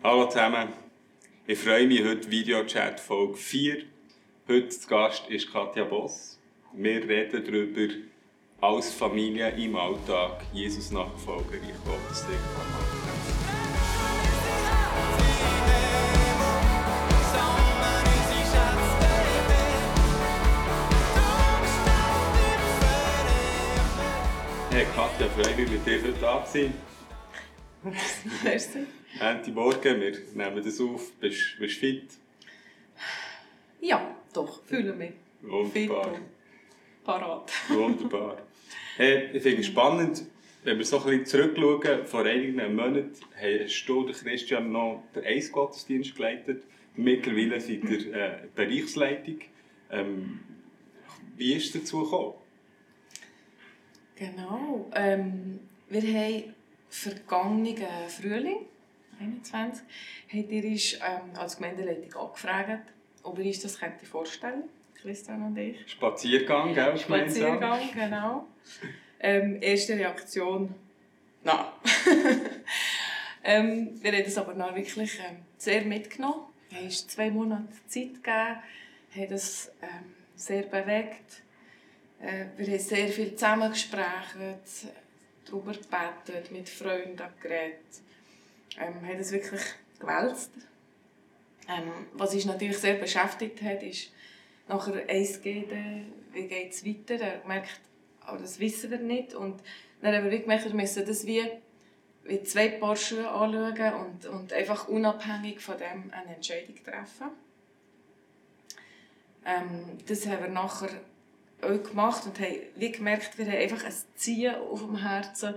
Hallo zusammen, ich freue mich heute Videochat Folge 4. Heute zu Gast ist Katja Boss. Wir reden darüber, als Familie im Alltag Jesus nachfolgen. Ich hoffe, es liegt Hey Katja, freue mich mit dir heute da zu sein. Merci. Ende Morgen, wir nehmen das auf. Bist du fit? Ja, doch, fühle mich. Wunderbar. Parat. Wunderbar. Hey, ich finde es spannend, wenn wir so ein bisschen zurückschauen, vor einigen Monaten hast du, der Christian, noch den Eis-Gottesdienst geleitet. Mittlerweile seid ihr äh, Bereichsleitung. Ähm, wie ist es dazu gekommen? Genau. Ähm, wir haben vergangenen Frühling, 21, hat ihr uns, ähm, als Gemeindeleitung angefragt, ob ihr uns das könnte vorstellen Christian und ich. Spaziergang, gell? Spaziergang, genau. Ähm, erste Reaktion, nein. ähm, wir haben das aber noch wirklich ähm, sehr mitgenommen. Wir haben uns zwei Monate Zeit gegeben, haben das ähm, sehr bewegt. Äh, wir haben sehr viel zusammen gesprochen, darüber gebetet, mit Freunden geredet. Ähm, haben das wirklich gewälzt. Ähm, was uns natürlich sehr beschäftigt hat, ist nachher eins gehen, wie geht es weiter. Er merkt, aber das wissen wir nicht. Und dann haben wir gemerkt, wir müssen das wie, wie zwei Paar Schuhe anschauen und, und einfach unabhängig von dem eine Entscheidung treffen. Ähm, das haben wir nachher gemacht und haben wie gemerkt, wir haben einfach ein Ziehen auf dem Herzen,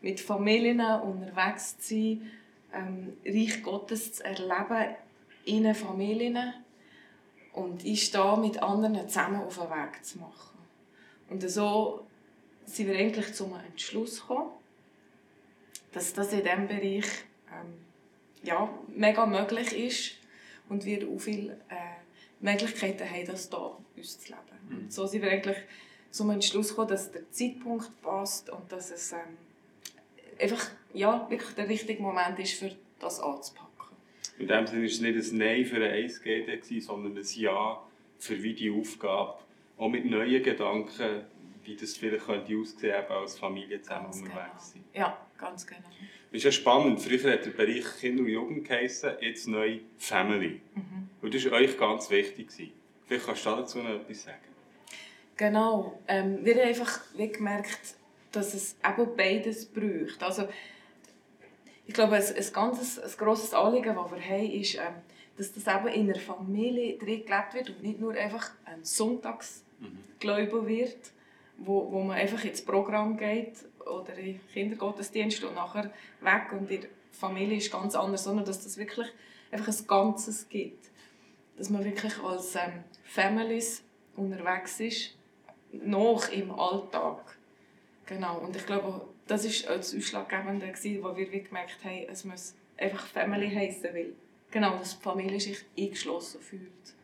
mit Familien unterwegs zu sein, ähm, Reich Gottes zu erleben in Familien und ist da mit anderen zusammen auf den Weg zu machen. Und so sind wir eigentlich zum Entschluss gekommen, dass das in diesem Bereich ähm, ja, mega möglich ist und wir auch viele äh, Möglichkeiten haben, das hier uns zu leben. Mhm. Und so sind wir eigentlich zum Entschluss gekommen, dass der Zeitpunkt passt und dass es ähm, einfach ja, wirklich der richtige Moment ist, für das anzupacken. In dem Sinne war es nicht ein Nein für ein 1GD, sondern ein Ja für wie die Aufgabe, auch mit neuen Gedanken, wie das vielleicht könnte aussehen könnte, als Familie zusammen ganz unterwegs genau. Ja, ganz genau. Das ist ja spannend. Früher hat der Bereich Kinder und Jugend geheißen, jetzt neu Family. Mhm. Und das war euch ganz wichtig. Vielleicht kannst du dazu noch etwas sagen. Genau. Ähm, wir haben einfach gemerkt, dass es eben beides braucht. Also, ich glaube, ein, ein ganz ein grosses Anliegen, das wir haben, ist, ähm, dass das eben in einer Familie drin gelebt wird und nicht nur einfach ein Sonntagsgläubiger wird, wo, wo man einfach ins Programm geht oder in Kindergottesdienst und nachher weg und die Familie ist ganz anders, sondern dass das wirklich einfach ein Ganzes gibt. Dass man wirklich als ähm, Families unterwegs ist, noch im Alltag. Genau, und ich glaube, das war das Ausschlaggebende, wo wir gemerkt haben, es muss einfach Family heißen, weil genau, dass die Familie sich eingeschlossen fühlt.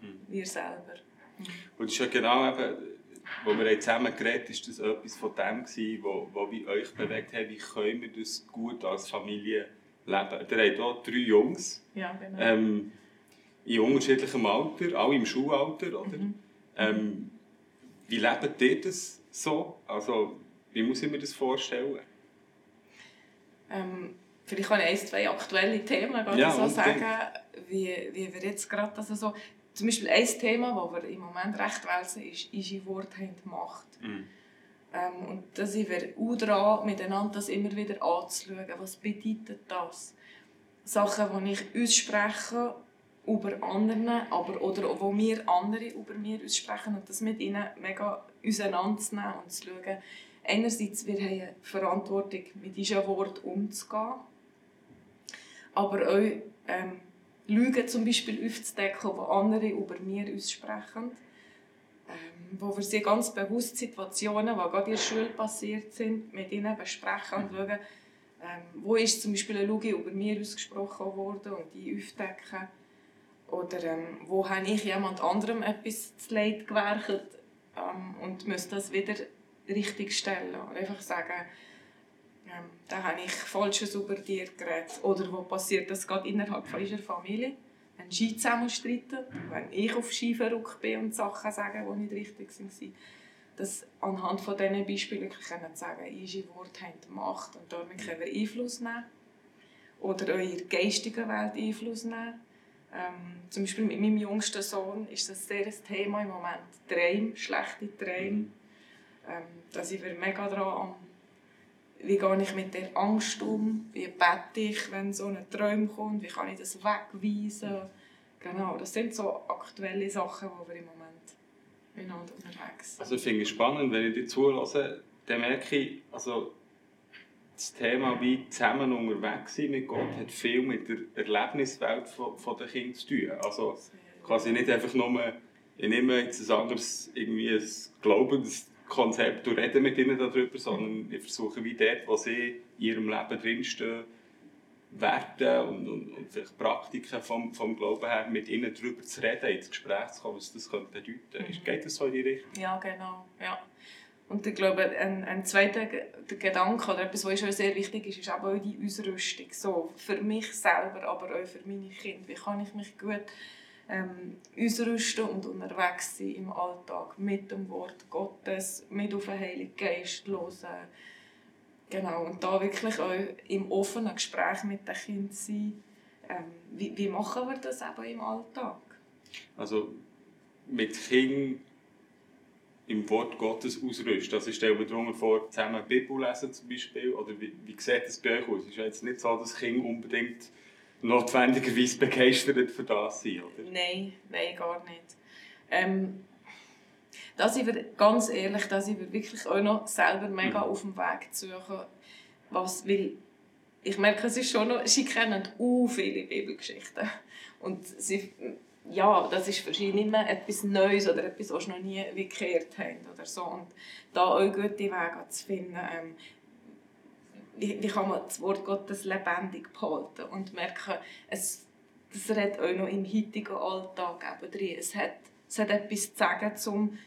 Mhm. Wir selber. Mhm. Und ja genau eben, wo wir zusammen geredet haben, ist das etwas von dem gewesen, wo, wo bei euch bewegt hat, wie können wir das gut als Familie leben. Ihr habt auch drei Jungs. Ja, genau. Ähm, in unterschiedlichem Alter, alle im Schulalter, oder? Mhm. Ähm, wie lebt ihr das so? Also, wie muss ich mir das vorstellen? Ähm, vielleicht kann ich ein, zwei aktuelle Themen ja, so sagen, wie, wie wir jetzt gerade also so, zum Beispiel ein Thema, das wir im Moment recht wälzen, ist, unsere Worte haben Macht. Mhm. Ähm, und da sind wir auch dran, miteinander das immer wieder anzuschauen. Was bedeutet das? Sachen, die ich ausspreche über anderen, aber oder wo wir andere über mir aussprechen und das mit ihnen mega auseinanderzunehmen und zu schauen. Einerseits, wir haben eine Verantwortung, mit diesen Worten umzugehen, aber auch ähm, Lügen zum Beispiel aufzudecken, die andere über mir aussprechen. Ähm, wo wir sie ganz bewusst Situationen, die gerade in der Schule passiert sind, mit ihnen besprechen und schauen, ähm, wo ist zum Beispiel eine Lüge über mir ausgesprochen worden und die aufdecken. Oder ähm, wo habe ich jemand anderem etwas zu Leid gewerkelt ähm, und muss das wieder richtig stellen. Und einfach sagen, ähm, da habe ich Falsches über dir geredet. Oder wo passiert das gerade innerhalb von unserer Familie? Wenn Ski zusammen streiten, wenn ich auf Ski verrückt bin und Sachen sage, die nicht richtig waren. Dass anhand von diesen Beispielen können sagen, unsere Worte haben Macht und damit können wir Einfluss nehmen. Oder eure geistige Welt Einfluss nehmen. Ähm, zum Beispiel mit meinem jüngsten Sohn ist das sehr ein Thema im Moment. Träume, schlechte Träume. Ähm, da sind wir mega dran wie gehe ich mit der Angst um, wie bete ich, wenn so ein Traum kommt, wie kann ich das wegweisen. Genau, das sind so aktuelle Sachen, die wir im Moment miteinander unterwegs sind. Also ich finde es spannend, wenn ich dir zulasse, dann merke ich, also das Thema wie zusammen unterwegs sein mit Gott hat viel mit der Erlebniswelt von, von den Kindern zu tun. Also quasi nicht einfach nur, ich nehme jetzt ein anderes irgendwie ein Glaubens Konzept und rede mit ihnen darüber, sondern ich versuche wie dort, wo sie in ihrem Leben drinstehen, Werte und, und, und vielleicht Praktiken vom, vom Glauben her mit ihnen darüber zu reden, ins Gespräch zu kommen, was das könnte bedeuten könnte. Mhm. Geht das so in die Richtung? Ja, genau. Ja. Und ich glaube, ein, ein zweiter Gedanke oder etwas, was schon sehr wichtig ist, ist auch die Ausrüstung. So, für mich selber, aber auch für meine Kinder. Wie kann ich mich gut ähm, ausrüsten und unterwegs sein im Alltag mit dem Wort Gottes, mit auf den Heiligen Geist hören. Genau, und da wirklich auch im offenen Gespräch mit den Kindern sein. Ähm, wie, wie machen wir das eben im Alltag? Also mit Kindern im Wort Gottes ausrüsten. Also ich stelle mir darunter vor, zusammen Bibel lesen zum Beispiel. Oder wie, wie sieht das bei euch aus? Es ist jetzt nicht so, dass Kinder unbedingt notwendigerweise begeistert für das sein, oder? Nein, nein, gar nicht. Ähm, da sind wir, ganz ehrlich, da sind wir wirklich auch noch selber mega mhm. auf dem Weg zu suchen, was, weil ich merke, es ist schon noch, sie kennen auch viele Bibelgeschichten und sie, ja, das ist für sie nicht mehr etwas Neues oder etwas, was noch nie gehört haben oder so und da auch gute Wege zu finden, ähm, wie, wie kann man das Wort Gottes lebendig behalten und merken, es, das redet auch noch im heutigen Alltag eben drin. Es hat, es hat etwas zu sagen, zum,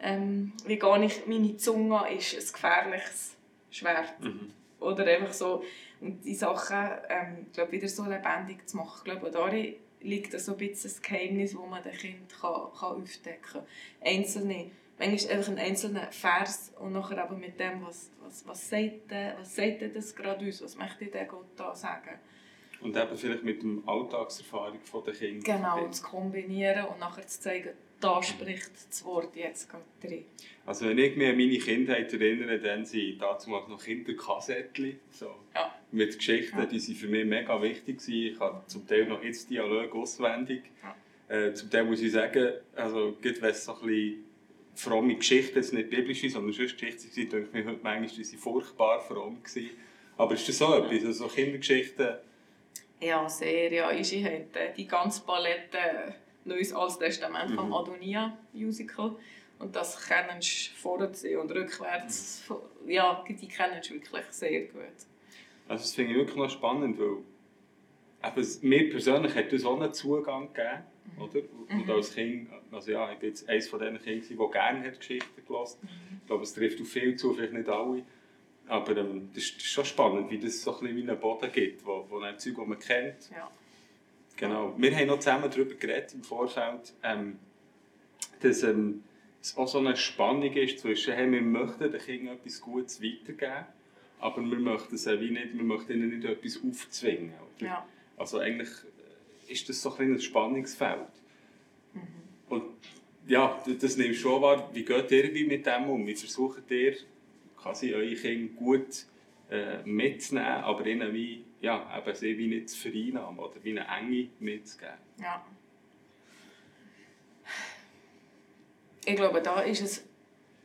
ähm, wie gar nicht meine Zunge ist ein gefährliches Schwert. Mhm. Oder einfach so, und die Sachen ähm, glaub, wieder so lebendig zu machen. Ich glaube, liegt so ein bisschen das Geheimnis, das man dem Kind kann, kann aufdecken kann. Einzelne manchmal einfach einen einzelnen Vers und nachher aber mit dem, was, was, was, sagt, was sagt das gerade uns, was möchte der Gott da sagen. Und eben vielleicht mit der Alltagserfahrung der Kinder. Genau, zu kombinieren und nachher zu zeigen, da spricht das Wort jetzt gerade drin. Also wenn ich mich an meine Kindheit erinnere, dann sind dazu noch Kinderkassettchen, so ja. mit Geschichten, ja. die sind für mich mega wichtig Ich habe zum Teil noch jetzt Dialog auswendig. Ja. Äh, zum Teil muss ich sagen, also wenn es so ein bisschen fromme Geschichten, jetzt nicht biblische, sondern sonst Geschichten waren, denke ich mir heute manchmal, die waren furchtbar fromm. Gewesen. Aber ist das so etwas, also Kindergeschichten? Ja, sehr. Ja, ich habe die ganze Palette Neues Altes Testament mhm. vom Adonia-Musical. Und das kennen sie vorne und rückwärts. Mhm. Ja, die kennen sie wirklich sehr gut. Also das finde ich wirklich noch spannend, weil eben, mir persönlich hat das auch einen Zugang gegeben oder? Und mhm. als Kind, also ja, ich war jetzt eines von diesen Kindern, die gerne hat Geschichten gelesen hat. Mhm. Ich glaube, es trifft auf viel zu, vielleicht nicht alle. Aber ähm, das, ist, das, ist, schon spannend, wie das so ein bisschen wie einen Boden gibt, wo, wo ein Zeug, das man kennt. Ja. Genau. Wir haben noch zusammen darüber geredet im Vorfeld, ähm, dass ähm, es auch so eine Spannung ist zwischen, hey, wir möchten den Kindern etwas Gutes weitergeben, aber wir möchten, sie wie nicht, wir möchten ihnen nicht etwas aufzwingen. Oder? Ja. Also eigentlich ist das so ein, ein Spannungsfeld. Mhm. Und ja, das nimmst du schon wahr. Wie geht ihr mit dem um? Wie versucht ihr, quasi eure Kinder gut äh, mitzunehmen, aber ihnen wie, ja, eben sie wie nicht zu vereinnahmen oder wie eine Enge mitzugeben? Ja. Ich glaube, da ist es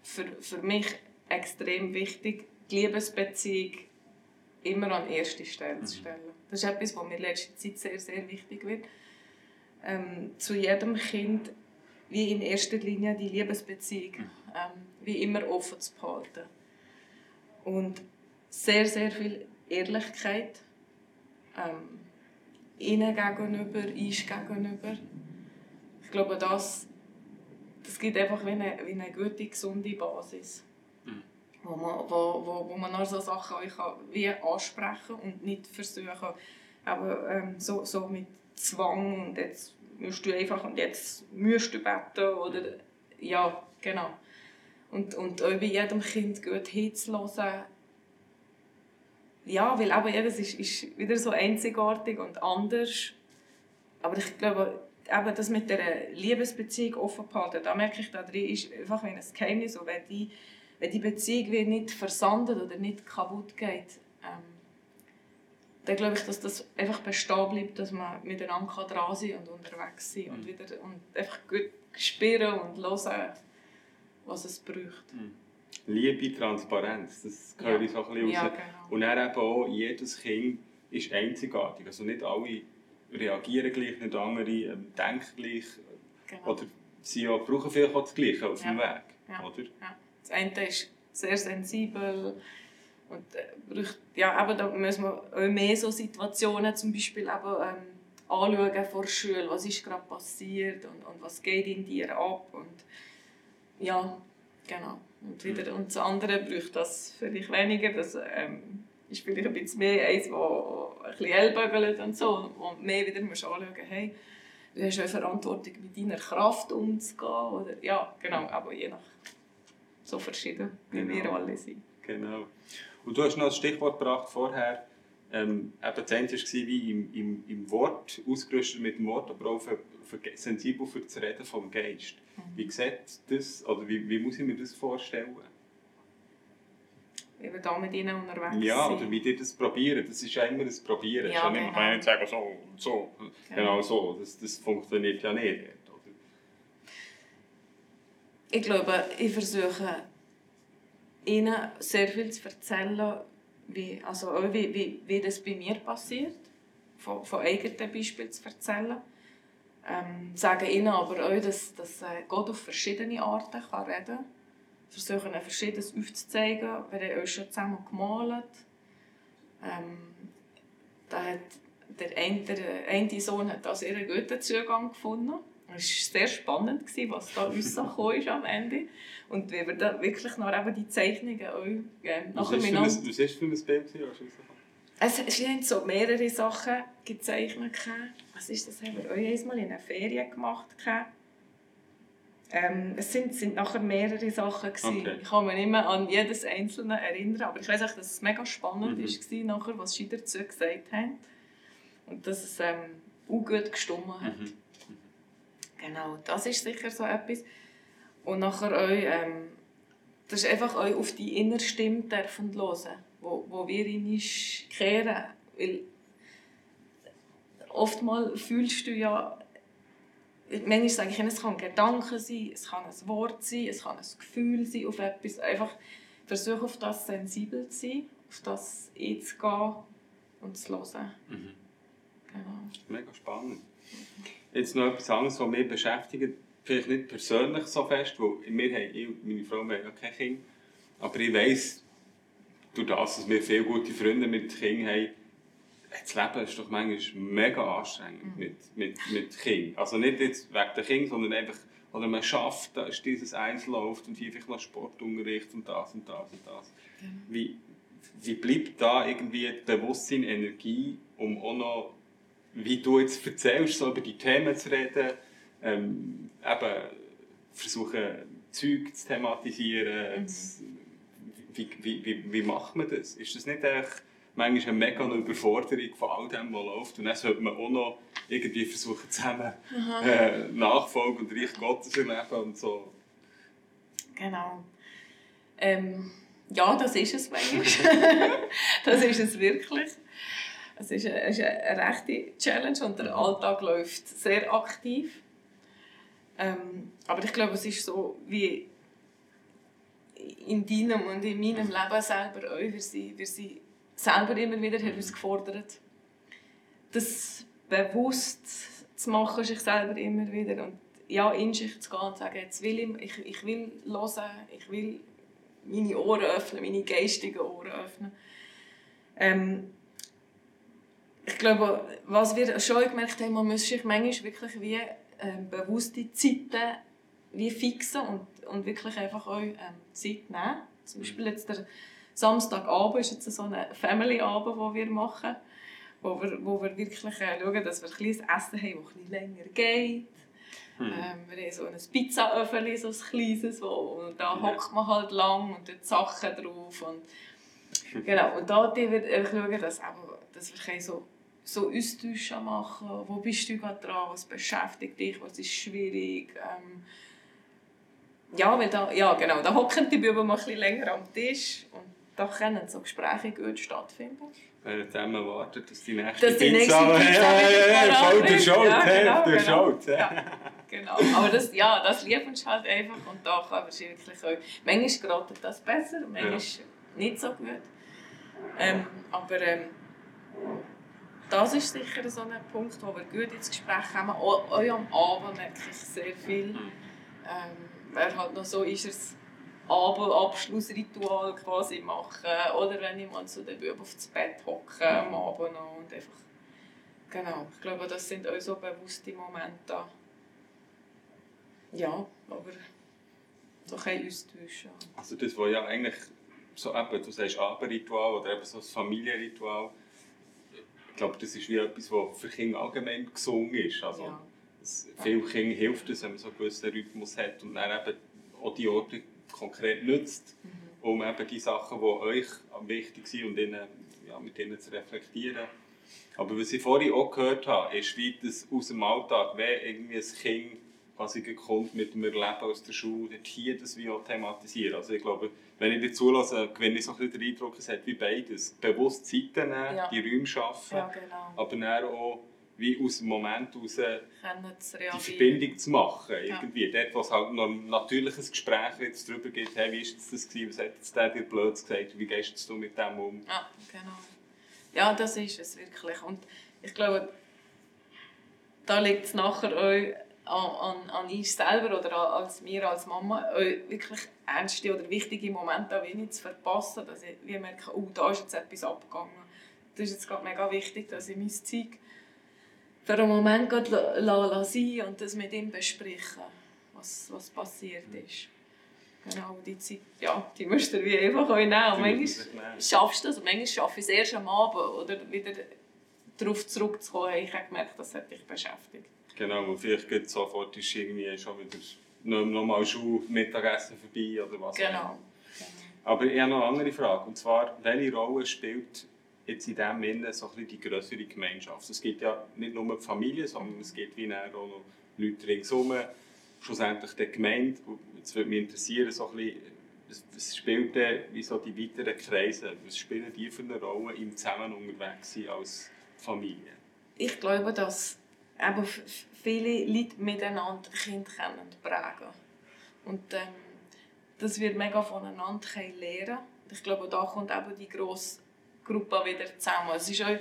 für, für mich extrem wichtig, die Liebesbeziehung immer an erste Stelle zu mhm. stellen. Das ist etwas, was mir in letzter Zeit sehr, sehr wichtig wird. Ähm, zu jedem Kind wie in erster Linie die Liebesbeziehung mhm. ähm, wie immer offen zu behalten. Und sehr, sehr viel Ehrlichkeit ähm, ihnen gegenüber, uns gegenüber. Ich glaube, das, das gibt einfach wie eine, wie eine gute, gesunde Basis. Mhm. wo man, wo, wo, wo man noch so Sachen kann, wie ansprechen und nicht versuchen, aber ähm, so, so mit Zwang und jetzt musst du einfach und jetzt musst du beten oder ja, genau. Und, und auch bei jedem Kind gut hinzulassen. Ja, weil eben jedes ist, ist wieder so einzigartig und anders. Aber ich glaube, eben das mit der Liebesbeziehung offen behalten, da merke ich, da drin ist einfach ein Geheimnis. Und wenn die, wenn die Beziehung nicht versandet oder nicht kaputt geht, ähm, dann glaube ich, dass das einfach bestehen bleibt, dass man miteinander dran sein und unterwegs sein und mhm. wieder und einfach gut spüren und hören, was es braucht. Mhm. Liebe, Transparenz, das gehört ja. so ein bisschen raus. Ja, genau. Und dann eben auch, jedes Kind ist einzigartig. Also nicht alle reagieren gleich, nicht andere ähm, denken gleich. Genau. Oder sie auch, brauchen vielleicht auch das Gleiche auf ja. dem Weg. Ja. Oder? Ja. Das eine ist sehr sensibel und äh, ja, eben, da müssen wir auch mehr so Situationen zum Beispiel eben, ähm, anschauen vor der Schule, was ist gerade passiert und, und was geht in dir ab und ja, genau. Und, wieder, und das andere braucht das vielleicht weniger, das ähm, ist vielleicht ein bisschen mehr eins, das ein bisschen ellbögelt und so und mehr wieder musst anschauen, hey, du hast eine Verantwortung mit deiner Kraft umzugehen oder ja, genau, aber je nach so verschieden, wie genau. wir alle sind. Genau. Und du hast noch ein Stichwort gebracht vorher, ähm, eben das eine war wie im, im, im Wort, ausgerüstet mit dem Wort, aber auch für, für, sensibel für das Reden vom Geist. Mhm. Wie sieht das, oder wie, wie muss ich mir das vorstellen? Wie wir da mit ihnen unterwegs sind. Ja, oder wie die das probieren. Das ist ja immer ein Probieren. Ja, genau. Man nicht sagen, so und so. Genau, genau so. Das, das funktioniert ja nicht. Oder? Ich glaube, ich versuche ihnen sehr viel zu erzählen, wie, also wie, wie, wie das bei mir passiert, von, von eigenen Beispielen zu erzählen. Ähm, sagen ihnen aber auch, dass, dass äh, Gott auf verschiedene Arten kann reden kann. Versuchen, Verschiedenes aufzuzeigen. Wir haben uns schon zusammen gemalt. Ähm, da hat der eine, der eine Sohn hat also einen guten Zugang gefunden. Es war sehr spannend, was da rausgekommen am Ende. Und wie wir da wirklich noch eben die Zeichnungen auch ähm, nachher miteinander... Was war das für ein Bild? Es, es sind so mehrere Sachen gezeichnet. Was ist das? Haben wir auch einmal in einer Ferien gemacht. Ähm, es sind, sind nachher mehrere Sachen. Okay. Ich kann mich nicht mehr an jedes Einzelne erinnern, aber ich weiß auch, dass es mega spannend mhm. war, nachher, was sie dazu gesagt haben. Und dass es ähm, auch gut gestimmt hat. Mhm. Genau, das ist sicher so etwas. Und nachher auch, ähm, das ist einfach auch auf die innere Stimme dürfen hören, wo, wo wir in kehren. Weil oftmals fühlst du ja, manchmal sage ich, es kann ein Gedanke sein, es kann ein Wort sein, es kann ein Gefühl sein, auf etwas. Einfach versuche auf das sensibel zu sein, auf das einzugehen und zu hören. Mhm. Genau. Mega spannend. Jetzt noch etwas anderes, was mich beschäftigt, vielleicht nicht persönlich so fest, weil wir haben, ich und meine Frau haben ja kein Kind, aber ich weiss, durch das, dass wir viele gute Freunde mit Kindern haben, das Leben ist doch manchmal mega anstrengend mhm. mit, mit, mit Kindern. Also nicht jetzt wegen der Kinder, sondern einfach, oder man schafft, da ist dieses eins läuft und hier vielleicht noch Sportunterricht und das und das und das. Wie, wie bleibt da irgendwie Bewusstsein, Energie, um auch noch wie du jetzt erzählst, so über die Themen zu reden, ähm, eben versuchen, Zeug zu thematisieren. Mhm. Zu, wie, wie, wie, wie macht man das? Ist das nicht echt manchmal eine mega Überforderung von all dem, was läuft? Und dann sollte man auch noch irgendwie versuchen, zusammen äh, Nachfolge und Reich Gottes zu erleben und so. Genau. Ähm, ja, das ist es manchmal. das ist es wirklich. Es ist eine, ist eine rechte Challenge und der Alltag läuft sehr aktiv. Ähm, aber ich glaube, es ist so wie in deinem und in meinem Leben selber auch. Wir sind, wir sind selber immer wieder herausgefordert, das bewusst zu machen, sich selber immer wieder. Und ja, in sich zu gehen und zu sagen, jetzt will ich, ich, ich will hören, ich will meine Ohren öffnen, meine geistigen Ohren öffnen. Ähm, ich glaube, was wir schon gemerkt haben, man muss sich manchmal wirklich wie äh, bewusste Zeiten wie fixen und, und wirklich einfach auch ähm, Zeit nehmen Zum Beispiel jetzt der Samstagabend ist jetzt so ein Family-Abend, den wir machen, wo wir, wo wir wirklich äh, schauen, dass wir ein kleines Essen haben, das ein länger geht. Hm. Ähm, wir haben so ein Pizzaöffel, so ein kleines, wo, und da hockt man halt lang und dort Sachen drauf. Und, genau, und da schauen wir, dass, dass wir so so Austauschen machen. Wo bist du gerade dran? Was beschäftigt dich? Was ist schwierig? Ähm, ja, weil da, ja, genau, da hocken die Buben mal ein länger am Tisch und da können so Gespräche gut stattfinden. Wenn zusammen wartet, dass die nächste dass die Pizza... Nächste Pizza ja, ja, ja, voll der Schuld, ja, genau, der genau. Schuld. Ja, genau, aber das, ja, das liebt uns halt einfach und da kann man wirklich auch... Manchmal gerät das besser, manchmal ja. nicht so gut. Ähm, aber ähm, das ist sicher so ein Punkt, wo wir gut ins Gespräch kommen. Auch, auch am Abend merke ich sehr viel. Mhm. Ähm, wer halt noch so ist, es Abendabschlussritual quasi machen. Oder wenn ich mal zu den Buben aufs Bett hocke am Abend noch und einfach... Genau, ich glaube, das sind auch so bewusste Momente. Ja, aber so können uns täuschen. Also das war ja eigentlich so eben, du sagst Abendritual oder eben so ein Familienritual glaube, das ist wie etwas, was für Kinder allgemein gesungen ist. Also, ja. es, vielen Kindern hilft es, wenn man so einen gewissen Rhythmus hat und dann eben auch die Orte konkret nutzt, mhm. um eben die Sachen, die euch wichtig sind und ihnen, ja, mit ihnen zu reflektieren. Aber was ich vorhin auch gehört habe, ist, wie das aus dem Alltag, wenn irgendwie ein Kind quasi kommt mit dem Erleben aus der Schule, hier das wie auch thematisieren. Also ich glaube, wenn ich dir zulasse, gewinne ich so ein bisschen den Eindruck, es hat wie beides. Bewusst Zeit nehmen, ja. die Räume schaffen, ja, genau. aber dann auch wie aus dem Moment heraus die Verbindung zu machen. Irgendwie. Ja. Dort, wo es halt noch ein natürliches Gespräch jetzt darüber geht, hey, wie war das, das gewesen? was hat jetzt der dir blöd gesagt, wie gehst du mit dem um? Ja, genau. Ja, das ist es wirklich. Und ich glaube, da liegt es nachher auch an, an uns selber oder als mir als Mama wirklich ernste oder wichtige Momente wenig zu verpassen, dass ich wie merke, oh, da ist jetzt etwas abgegangen. Das ist jetzt gerade mega wichtig, dass ich mein Zeug für einen Moment la, la, sein und das mit ihm besprechen, was, was passiert ist. Genau, die Zeit, ja, die musst du wie einfach auch nehmen. Manchmal schaffst du das und manchmal schaffe ich es erst am Abend oder wieder darauf zurückzukommen, ich habe gemerkt, das hat dich beschäftigt. Genau, und vielleicht geht sofort ist irgendwie schon wieder nochmal Schule, Mittagessen vorbei oder was genau. genau. Aber ich habe noch eine andere Frage, und zwar, welche Rolle spielt jetzt in diesem Sinne so ein die größere Gemeinschaft? Es gibt ja nicht nur die Familie, sondern es gibt wie auch noch Leute ringsherum, schlussendlich die Gemeinde. Jetzt würde mich interessieren, so ein bisschen, was spielt denn, wie so die weiteren Kreise, was spielen die für eine Rolle im Zusammen unterwegs sein als Familie? Ich glaube, dass eben viele Leute miteinander Kinder können prägen Und ähm, dass wir mega voneinander lernen können. Ich glaube, da kommt eben die grosse Gruppe wieder zusammen. Es ist auch,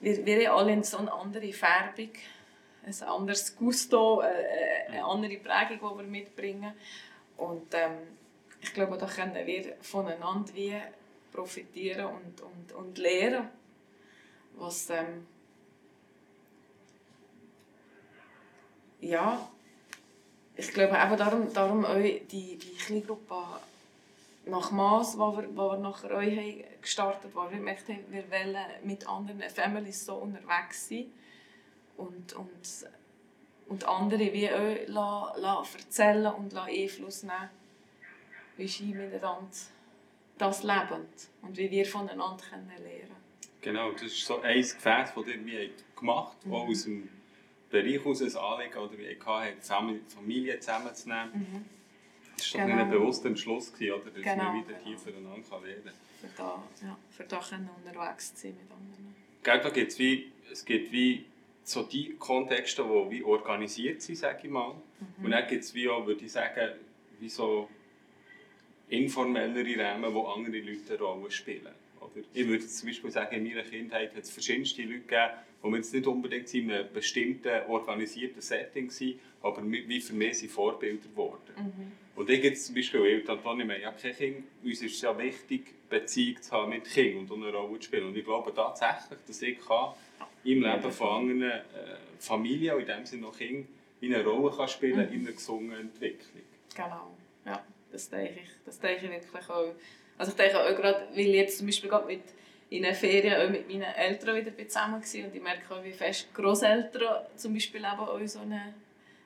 wir, wir alle so eine andere Färbung, ein anderes Gusto, äh, äh, eine andere Prägung, die wir mitbringen. Und ähm, ich glaube, da können wir voneinander wie profitieren und, und, und lernen, was, ähm, ja, ich glaube eben darum, darum auch die, die kleine Gruppe nach Maß, wo wir, wo wir nachher euch haben gestartet haben, wo wir gemerkt haben, wir wollen mit anderen Families so unterwegs sein und, und, und andere wie euch la, la erzählen und la Einfluss nehmen, wie sie miteinander das leben und wie wir voneinander lernen können. Genau, das ist so ein Gefäß, das ihr gemacht habt, mhm. aus dem Bereich aus ein Anliegen oder wie ich hatte, Familie zusammenzunehmen. Mhm. Das war genau. ein bewusster Entschluss, oder? dass genau. man wieder hier füreinander lernen kann. Für da, ja, für da können unterwegs sein mit anderen. Gell, da gibt's wie, es gibt wie so die Kontexte, die wie organisiert sind, sage ich mal. Mhm. Und dann gibt es wie auch, würde ich sagen, wie so informellere Räume, wo andere Leute eine Rolle spielen. Oder ich würde zum Beispiel sagen, in meiner Kindheit hat es verschiedenste Leute gegeben, die jetzt nicht unbedingt in einem bestimmten organisierten Setting waren, aber wie für mich sind Vorbilder geworden. Mhm. Und ich jetzt zum Beispiel, Antonio, wir haben ja kein Kind, uns ist es ja wichtig, Beziehung zu haben mit Kindern und eine Rolle zu spielen. Und ich glaube tatsächlich, dass ich kann im Leben von anderen äh, Familien, in dem Sinne noch Kindern, eine Rolle kann spielen mhm. in einer gesungenen Entwicklung. Genau, ja. Das denke ich, das denke ich wirklich auch. Also ich denke auch gerade, weil jetzt zum Beispiel gerade mit in den Ferien auch mit meinen Eltern wieder zusammen war und ich merke auch, wie fest Großeltern zum Beispiel eben auch so einen,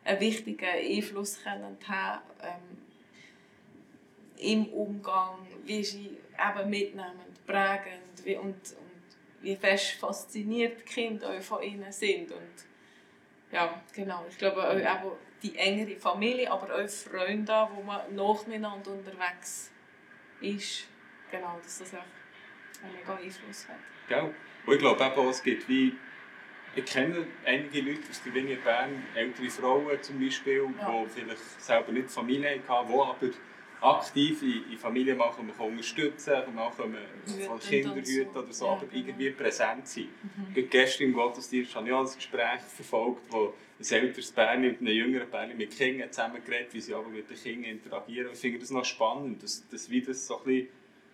einen wichtigen Einfluss können haben ähm, im Umgang, wie sie eben mitnehmend, prägend wie, und, und wie fest fasziniert die Kinder auch von ihnen sind und ja, genau. Ich glaube auch eben die engere Familie, aber auch Freunde, wo man nacheinander unterwegs ist. Genau, dass das auch mega Einfluss hat. Gell? Und ich glaube auch, es gibt wie... Ich kenne einige Leute aus der Vinie Bern, ältere Frauen zum Beispiel, ja. die vielleicht selber nicht Familie hatten, die aber aktiv in, in Familien mal können unterstützen können, mal können von Kindern hüten oder so, ja, aber genau. irgendwie präsent sein. Mhm. Gestern im Gottesdienst habe ich auch ein Gespräch verfolgt, wo ein älteres Bärchen mit einem jüngeren Bärchen mit Kindern zusammengeredet, wie sie aber mit den Kindern interagieren. Ich finde das noch spannend, dass, dass, wie das so ein bisschen,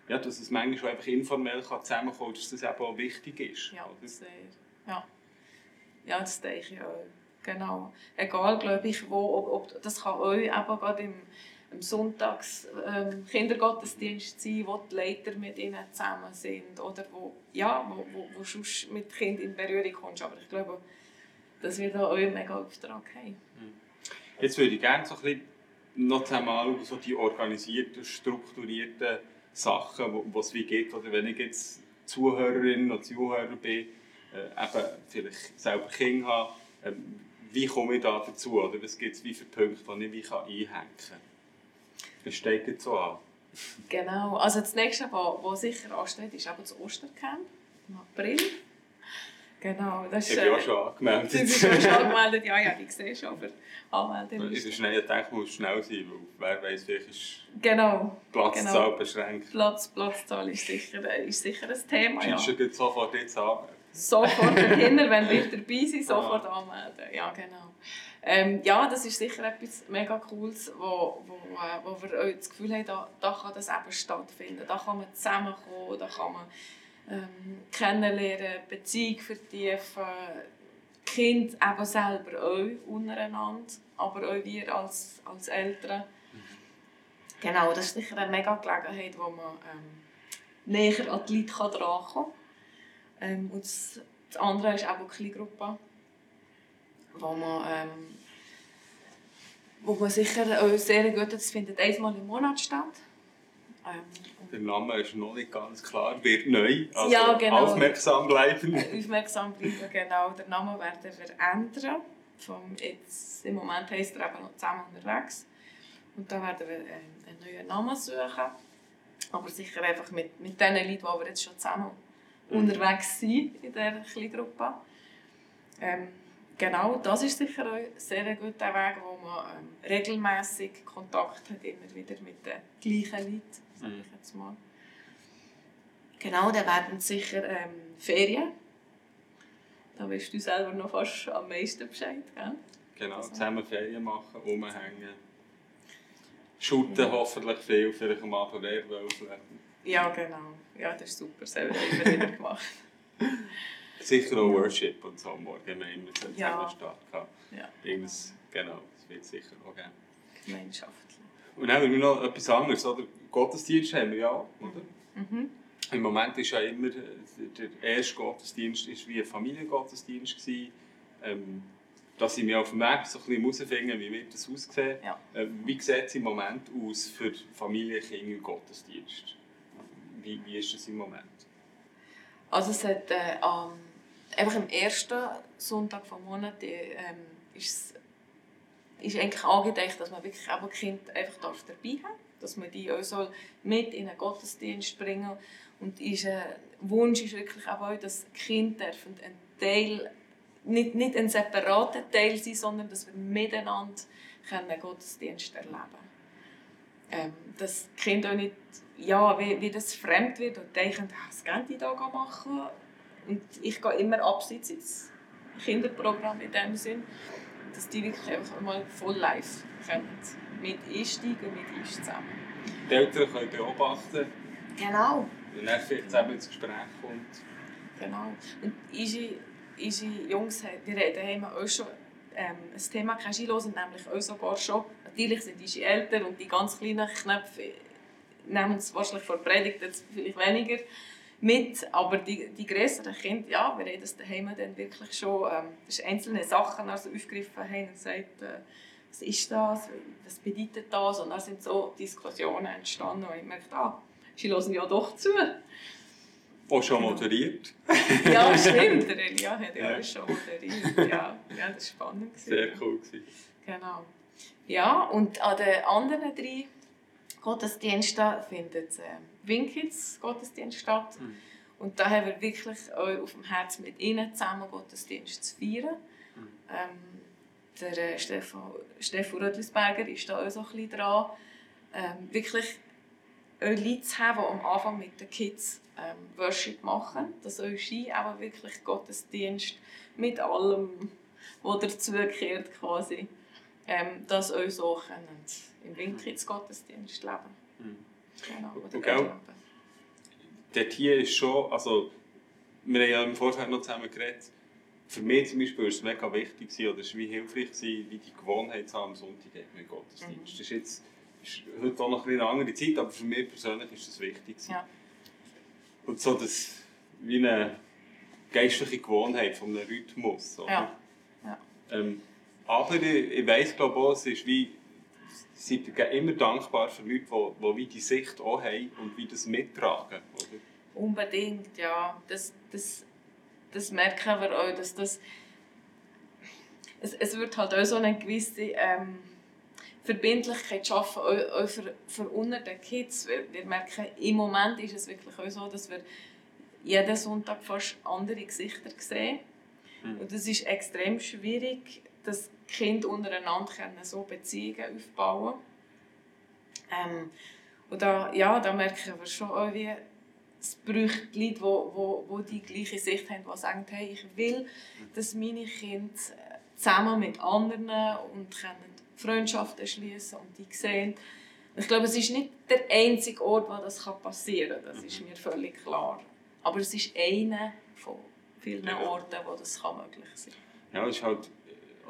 ja, dass es manchmal einfach informell kann zusammenkommen kann, dass das eben auch wichtig ist. Ja, sehr. Ja. ja, das denke ich auch. Genau. Egal, glaube ich, wo, ob, ob, das kann euch eben gerade im am Sonntags ähm, Kindergottesdienst sein, wo die Leiter mit ihnen zusammen sind oder wo, ja, wo, wo, wo du mit Kindern in Berührung kommst. Aber ich glaube, dass wir da auch einen mega Auftrag haben. Hm. Jetzt würde ich gerne so ein bisschen noch einmal so die organisierten, strukturierten Sachen, wo, es wie geht. Oder wenn ich jetzt Zuhörerin oder Zuhörer bin, äh, eben vielleicht selber Kinder habe, äh, wie komme ich da dazu? Oder was gibt es für Punkte, die ich wie einhängen kann? Das steht jetzt so an. Genau. Also das nächste, was sicher ansteht, ist eben das Ostercamp im April. Genau, das ist... Ich bin auch schon angemeldet. Du bist auch schon angemeldet, ja, ja, ich sehe schon, aber anmelden In der Schnee denke ich, muss schnell sein, weil wer weiß, vielleicht ist genau, Platzzahl genau. beschränkt. Platz, Platzzahl ist sicher, ist sicher ein Thema, ja. Du geht sofort jetzt anmelden. Sofort dahinter, wenn wir dabei sind, sofort ah. anmelden. Ja, genau. Ähm, ja, das ist sicher etwas mega Cooles, wo, wo, äh, wo wir das Gefühl haben, da, da kann das eben stattfinden. Da kann man zusammenkommen, da kann man ähm, kennenlernen, Beziehung vertiefen, Kind eben selber auch untereinander, aber auch wir als, als Eltern. Genau, das ist sicher eine mega Gelegenheit, wo man ähm, näher an die Leute drankommen kann. Ähm, und das, das andere ist auch eine Kleingruppe wo man, ähm, wo man sicher auch sehr gut, findet einmal im Monat statt. Ähm, der Name ist noch nicht ganz klar, wird neu, also ja, genau. aufmerksam bleiben. aufmerksam bleiben, genau. Der Name werden wir ändern. Vom jetzt, Im Moment heisst er eben noch zusammen unterwegs. Und da werden wir ähm, einen neuen Namen suchen. Aber sicher einfach mit, mit den Leuten, die wir jetzt schon zusammen mhm. unterwegs sind in dieser kleinen Gruppe. Ähm, genau, das ist sicher ein sehr guter Weg, wo man ähm, regelmäßig Kontakt hat, immer wieder mit den gleichen Leuten, sage ich jetzt mal. Genau, dann werden sicher ähm, Ferien. Da wirst du selber noch fast am meisten Bescheid, gell? Genau, also. zusammen Ferien machen, rumhängen. Shooten ja. hoffentlich viel, vielleicht am Abend Werwölfe. Ja, genau. Ja, das ist super, das haben wir wieder gemacht. Sicher auch Worship und so am Morgen haben wir immer so ja. Start gehabt. Ja. Irgendwas, genau, das wird sicher auch geben. Gemeinschaftlich. Und dann haben wir noch etwas anderes, oder? Gottesdienst haben wir ja, oder? Mhm. Im Moment ist ja immer, der erste Gottesdienst ist wie ein Familiengottesdienst gewesen. Ähm, da sind wir auf dem Weg so ein bisschen herausfinden, wie wird das aussehen. Ja. Ähm, wie sieht es im Moment aus für Familie, Kinder und Gottesdienst? Wie, wie ist das im Moment? Also es hat äh, am einfach am ersten Sonntag vom Monat ähm, ist, ist eigentlich angedacht, dass man wirklich auch Kind einfach darf dabei haben dass man die auch soll mit in einen Gottesdienst bringen. Und unser Wunsch ist wirklich auch, dass Kinder ein Teil, nicht, nicht ein separater Teil sein, sondern dass wir miteinander einen Gottesdienst erleben. Ähm, dass die Kinder auch nicht, ja, wie, wie das fremd wird und denken, was können die da machen? Und ich gehe immer abseits ins Kinderprogramm in dem Sinn, dass die wirklich einfach mal voll live können mit einsteigen, mit uns zusammen. Die Eltern können beobachten. Genau. Und dann vielleicht zusammen ins Gespräch kommt. Genau. Und unsere, unsere Jungs, die reden haben auch schon ähm, ein Thema hören, nämlich auch sogar schon, natürlich sind unsere Eltern und die ganz kleinen Knöpfe nehmen es wahrscheinlich vor Predigt jetzt vielleicht weniger mit, aber die, die größeren Kinder, ja, wir haben das daheim dann wirklich schon ähm, das einzelne Sachen also aufgegriffen haben und gesagt, äh, was ist das, was bedeutet das und dann sind so Diskussionen entstanden und ich merkte, ah, sie hören ja doch zu. Auch schon genau. moderiert. ja, stimmt. Der Elia hat ja, ja. schon moderiert. Ja, ja das war spannend. Sehr cool. Gewesen. Genau. Ja, und an den anderen drei Gottesdiensten findet äh, Winkits Gottesdienst statt. Mhm. Und da haben wir wirklich auf dem Herz mit ihnen zusammen Gottesdienst zu feiern. Mhm. Ähm, der äh, Stefan, Stefan Rödlisberger ist da auch so ein bisschen dran, ähm, wirklich Leute zu haben, die am Anfang mit den Kids ähm, Worship machen. Das soll sein, aber wirklich Gottesdienst mit allem, was dazugehört quasi. Ähm, das auch so können im Windkids Gottesdienst leben. Mhm. Genau, oder okay. Dort hier ist schon, also wir haben ja im Vorfeld noch zusammen geredet, für mich zum Beispiel war es mega wichtig oder es war wie hilfreich, wie die Gewohnheit zu haben am Sonntag mit Gottesdienst. Mhm. Das ist jetzt ist heute auch noch eine andere Zeit, aber für mich persönlich ist das wichtig. Ja. Und so das, wie eine geistliche Gewohnheit von einem Rhythmus. Oder? Ja. ja. Ähm, aber ich, ich weiss glaube auch, es ist wie, seid ihr immer dankbar für Leute, die, die wie die Sicht auch haben und wie das mittragen. Oder? Unbedingt, ja. Das, das das merken wir auch, dass das es, es wird halt auch so eine gewisse ähm, Verbindlichkeit schaffen, auch, auch für, für unter den Kids. Wir, wir merken, im Moment ist es wirklich auch so, dass wir jeden Sonntag fast andere Gesichter sehen. Mhm. Und es ist extrem schwierig, dass Kinder untereinander können so Beziehungen aufbauen ähm, Und da, ja, da merken wir schon auch, wie es braucht Leute, die, die, die die gleiche Sicht haben, die sagen, hey, ich will, dass meine Kinder zusammen mit anderen und können Freundschaften schließen und die sehen. Ich glaube, es ist nicht der einzige Ort, wo das passieren kann. Das ist mir völlig klar. Aber es ist einer von vielen Orten, wo das möglich sein kann. Ja, es ist halt,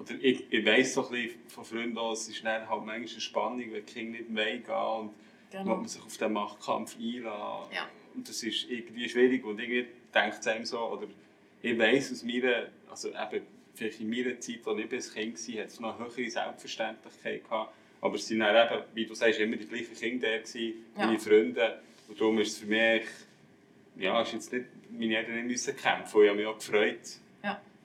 oder ich, ich weiss so ein bisschen von Freunden, es ist dann halt manchmal eine Spannung, wenn die Kinder nicht weggehen und genau. man sich auf den Machtkampf einlässt. Ja. Und das ist irgendwie schwierig und irgendwie denkt es einem so, oder ich weiss aus meiner, also eben, vielleicht in meiner Zeit, als ich bis Kind war, hat es noch eine höhere Selbstverständlichkeit gehabt. Aber es waren dann eben, wie du sagst, immer die gleichen Kinder da, gewesen, ja. meine Freunde. Und darum ist es für mich, ja, ist jetzt nicht, meine Eltern nicht müssen kämpfen. Ich habe mich auch gefreut.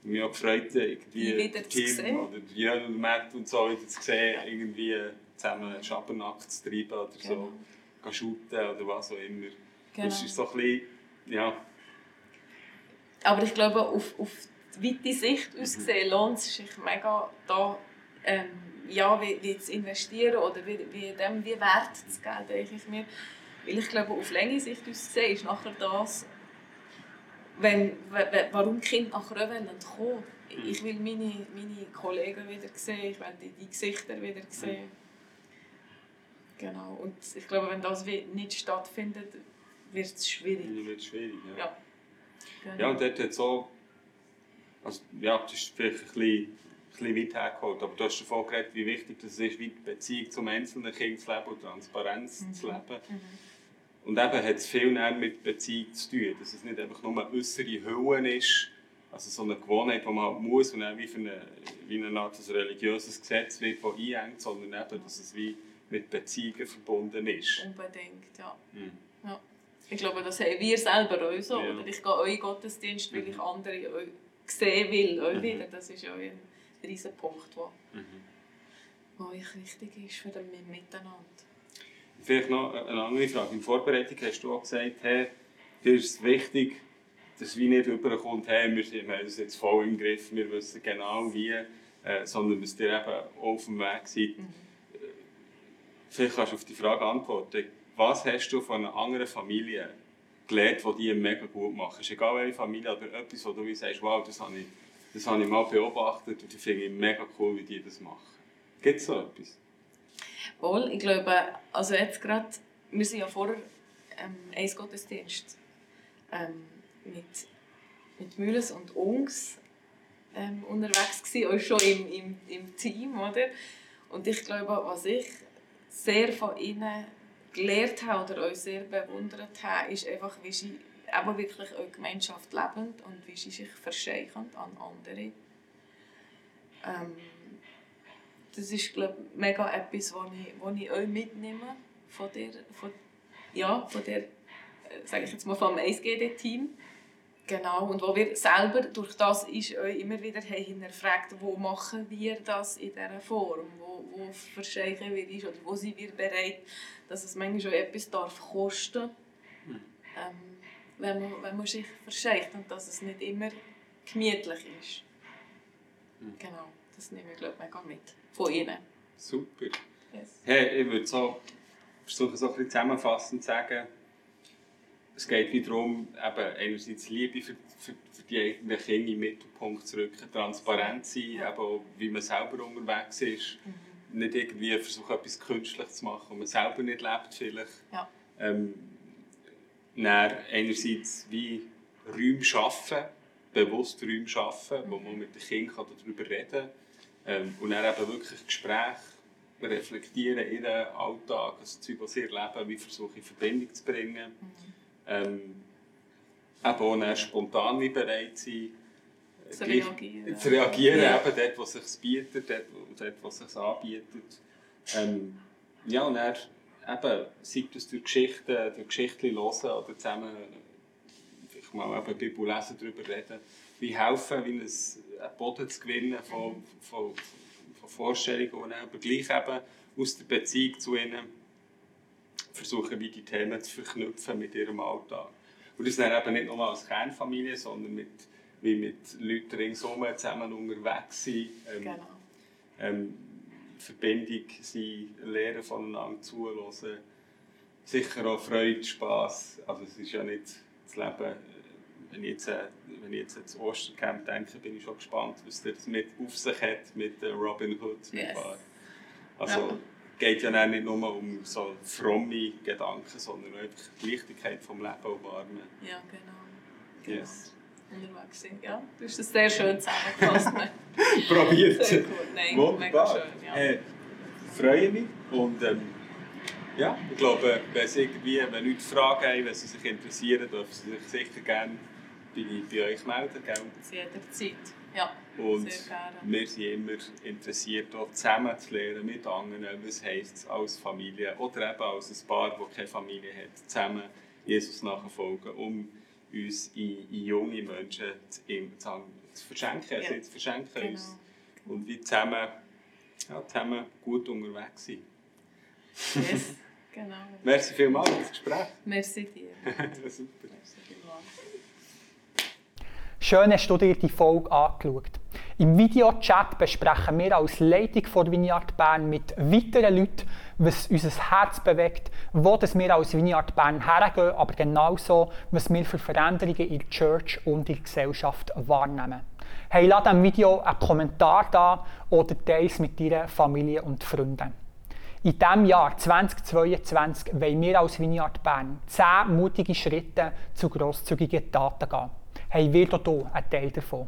Mich auch gefreut, irgendwie Kim oder und Matt und so wieder zu sehen, irgendwie zusammen Schabernack zu treiben oder genau. so, shooten oder was auch immer. Genau. Das ist so ein bisschen, ja. Aber ich glaube, auf, auf die weite Sicht mhm. ausgesehen lohnt es sich mega, da ähm, ja, wie, wie zu investieren oder wie, wie, dem, wie Wert zu geben, denke ich mir. Weil ich glaube, auf längere Sicht ausgesehen ist nachher das, wenn, warum die Kinder nachher wollen kommen. Mhm. Ich will meine, meine Kollegen wieder sehen, ich will die, die Gesichter wieder sehen. Mhm. Genau. Und ich glaube, wenn das nicht stattfindet, wird es schwierig. Wird schwierig, ja. Ja, genau. ja und dort hat so, also, ja, das ist vielleicht ein bisschen, ein bisschen weit hergeholt, aber du hast davon geredet, wie wichtig das ist, wie die Beziehung zum einzelnen Kind zu leben und Transparenz mhm. zu leben. Mhm. Und eben hat es viel mehr mit Beziehung zu tun, dass es nicht einfach nur eine äußere Hülle ist, also so eine Gewohnheit, die man halt muss und dann wie, für eine, wie eine Art religiöses Gesetz wird, das einhängt, sondern eben, dass es wie mit Beziehungen verbunden ist. Unbedingt, ja. Mhm. ja. Ich glaube, das haben wir selber auch so. Ja. Oder ich gehe auch in Gottesdienst, weil ich mhm. andere auch sehen will. Auch mhm. wieder. Das ist auch ein riesiger Punkt, der mhm. euch wichtig ist für das Miteinander. Vielleicht noch eine andere Frage. In Vorbereitung hast du auch gesagt, hey, dir ist es wichtig, dass wie nicht überkommt, hey, wir, haben das jetzt voll im Griff, wir wissen genau wie, äh, sondern dass ihr eben auf dem Weg seid. Mhm. Vielleicht kannst du auf die Frage antworten was hast du von einer anderen Familie gelernt, die die mega gut machen? Es ist egal welche Familie, aber etwas, wo du sagst, wow, das habe ich, das habe ich mal beobachtet und ich finde ich mega cool, wie die das machen. Gibt es so etwas? Wohl, ich glaube, also jetzt gerade, wir sind ja vorher ähm, ein Gottesdienst ähm, mit, mit Mühles und Ungs ähm, unterwegs gewesen, auch schon im, im, im Team, oder? Und ich glaube, was ich sehr von ihnen gelernt habe oder euch sehr bewundert habe, ist einfach, wie sie eben wirklich eure Gemeinschaft leben und wie sie sich verscheichen an andere. Ähm, das ist glaube ich, mega etwas, was ich, was ich euch mitnehme von der, von, ja, von der, äh, sage ich jetzt mal, vom 1GD-Team. Genau, und wo wir selber durch das ist euch immer wieder haben hinterfragt, wo machen wir das in dieser Form, wo, wo verscheichen wir ist oder wo sind wir bereit, dass es manchmal schon etwas darf kosten hm. ähm, wenn, man, wenn man sich verscheicht und dass es nicht immer gemütlich ist. Hm. Genau, das nehme ich glaube ich mega mit von Ihnen. Super. Yes. Hey, ich würde so versuchen, so ein bisschen zusammenfassend zu sagen, es geht wieder darum, eben einerseits Liebe für, für, für die eigenen Kinder in den Mittelpunkt zu rücken, transparent zu sein, ja. eben wie man selber unterwegs ist. Mhm. Nicht irgendwie versuchen, etwas künstlich zu machen, was man selber nicht lebt vielleicht. Ja. Ähm, dann einerseits wie Räume schaffen, bewusst Räume schaffen, mhm. wo man mit den Kindern darüber reden kann. Ähm, und dann eben wirklich Gespräche reflektieren, ihren Alltag, das Zeug, was sie erleben, wie versuche in Verbindung zu bringen. Mhm ähm, eben auch spontan bereit sein, zu reagieren, zu reagieren ja. eben dort, wo es sich bietet, dort, dort wo es sich anbietet. Ähm, ja, und dann eben, sei das durch Geschichten, durch Geschichten hören oder zusammen vielleicht mal eben Bibel lesen, darüber reden, wie helfen, wie einen Boden zu gewinnen von, von, von Vorstellungen, aber gleich eben aus der Beziehung zu ihnen versuchen, wie die Themen zu verknüpfen mit ihrem Alltag. Und das dann eben nicht nur als Kernfamilie, sondern mit, wie mit Leuten ringsum zusammen unterwegs sein. Ähm, genau. Ähm, Verbindung sein, lernen voneinander zuhören. Sicher auch Freude, Spass. Also es ist ja nicht das Leben, wenn ich jetzt, äh, wenn ich jetzt ans Ostercamp denke, bin ich schon gespannt, was das mit auf sich hat mit Robin Hood. Yes. Also, ja geht ja nicht nur um so fromme Gedanken, sondern einfach die Wichtigkeit des Lebens umarmen. Ja, genau. genau. Yes. Unterwegs sind. Ja, du hast es sehr schön zusammengefasst. Probiert. Sehr gut. Nein, Wunderbar. mega schön. Ja. Hey, freue mich und ähm, ja, ich glaube, wenn Sie irgendwie, wenn Leute Fragen haben, wenn Sie sich interessieren, dürfen Sie sich sicher gerne bei, bei euch melden. Gell? Zu jeder Zeit. Ja, und wir sind immer interessiert, auch zusammen zu lernen mit anderen, was heisst es als Familie oder eben als ein Paar, das keine Familie hat, zusammen Jesus nachfolgen, um uns in, in junge Menschen zu, zu, zu verschenken, ja. zu verschenken genau. uns. Und wie zusammen, ja, zusammen gut unterwegs sein. Yes, genau. Merci vielmals für das Gespräch. Merci dir. Super. Schön hast du dir die Folge angeschaut. Im Videochat besprechen wir als Leitung von Vineyard Bern mit weiteren Leuten, was unser Herz bewegt, wo wir als Vineyard Bern hergehen, aber genauso, was wir für Veränderungen in der Church und in der Gesellschaft wahrnehmen. Hey, lass diesem Video einen Kommentar da oder teile es mit deiner Familie und Freunden. In diesem Jahr 2022 wollen wir als Vineyard Bern 10 mutige Schritte zu grosszügigen Taten gehen haben wir hier einen Teil davon.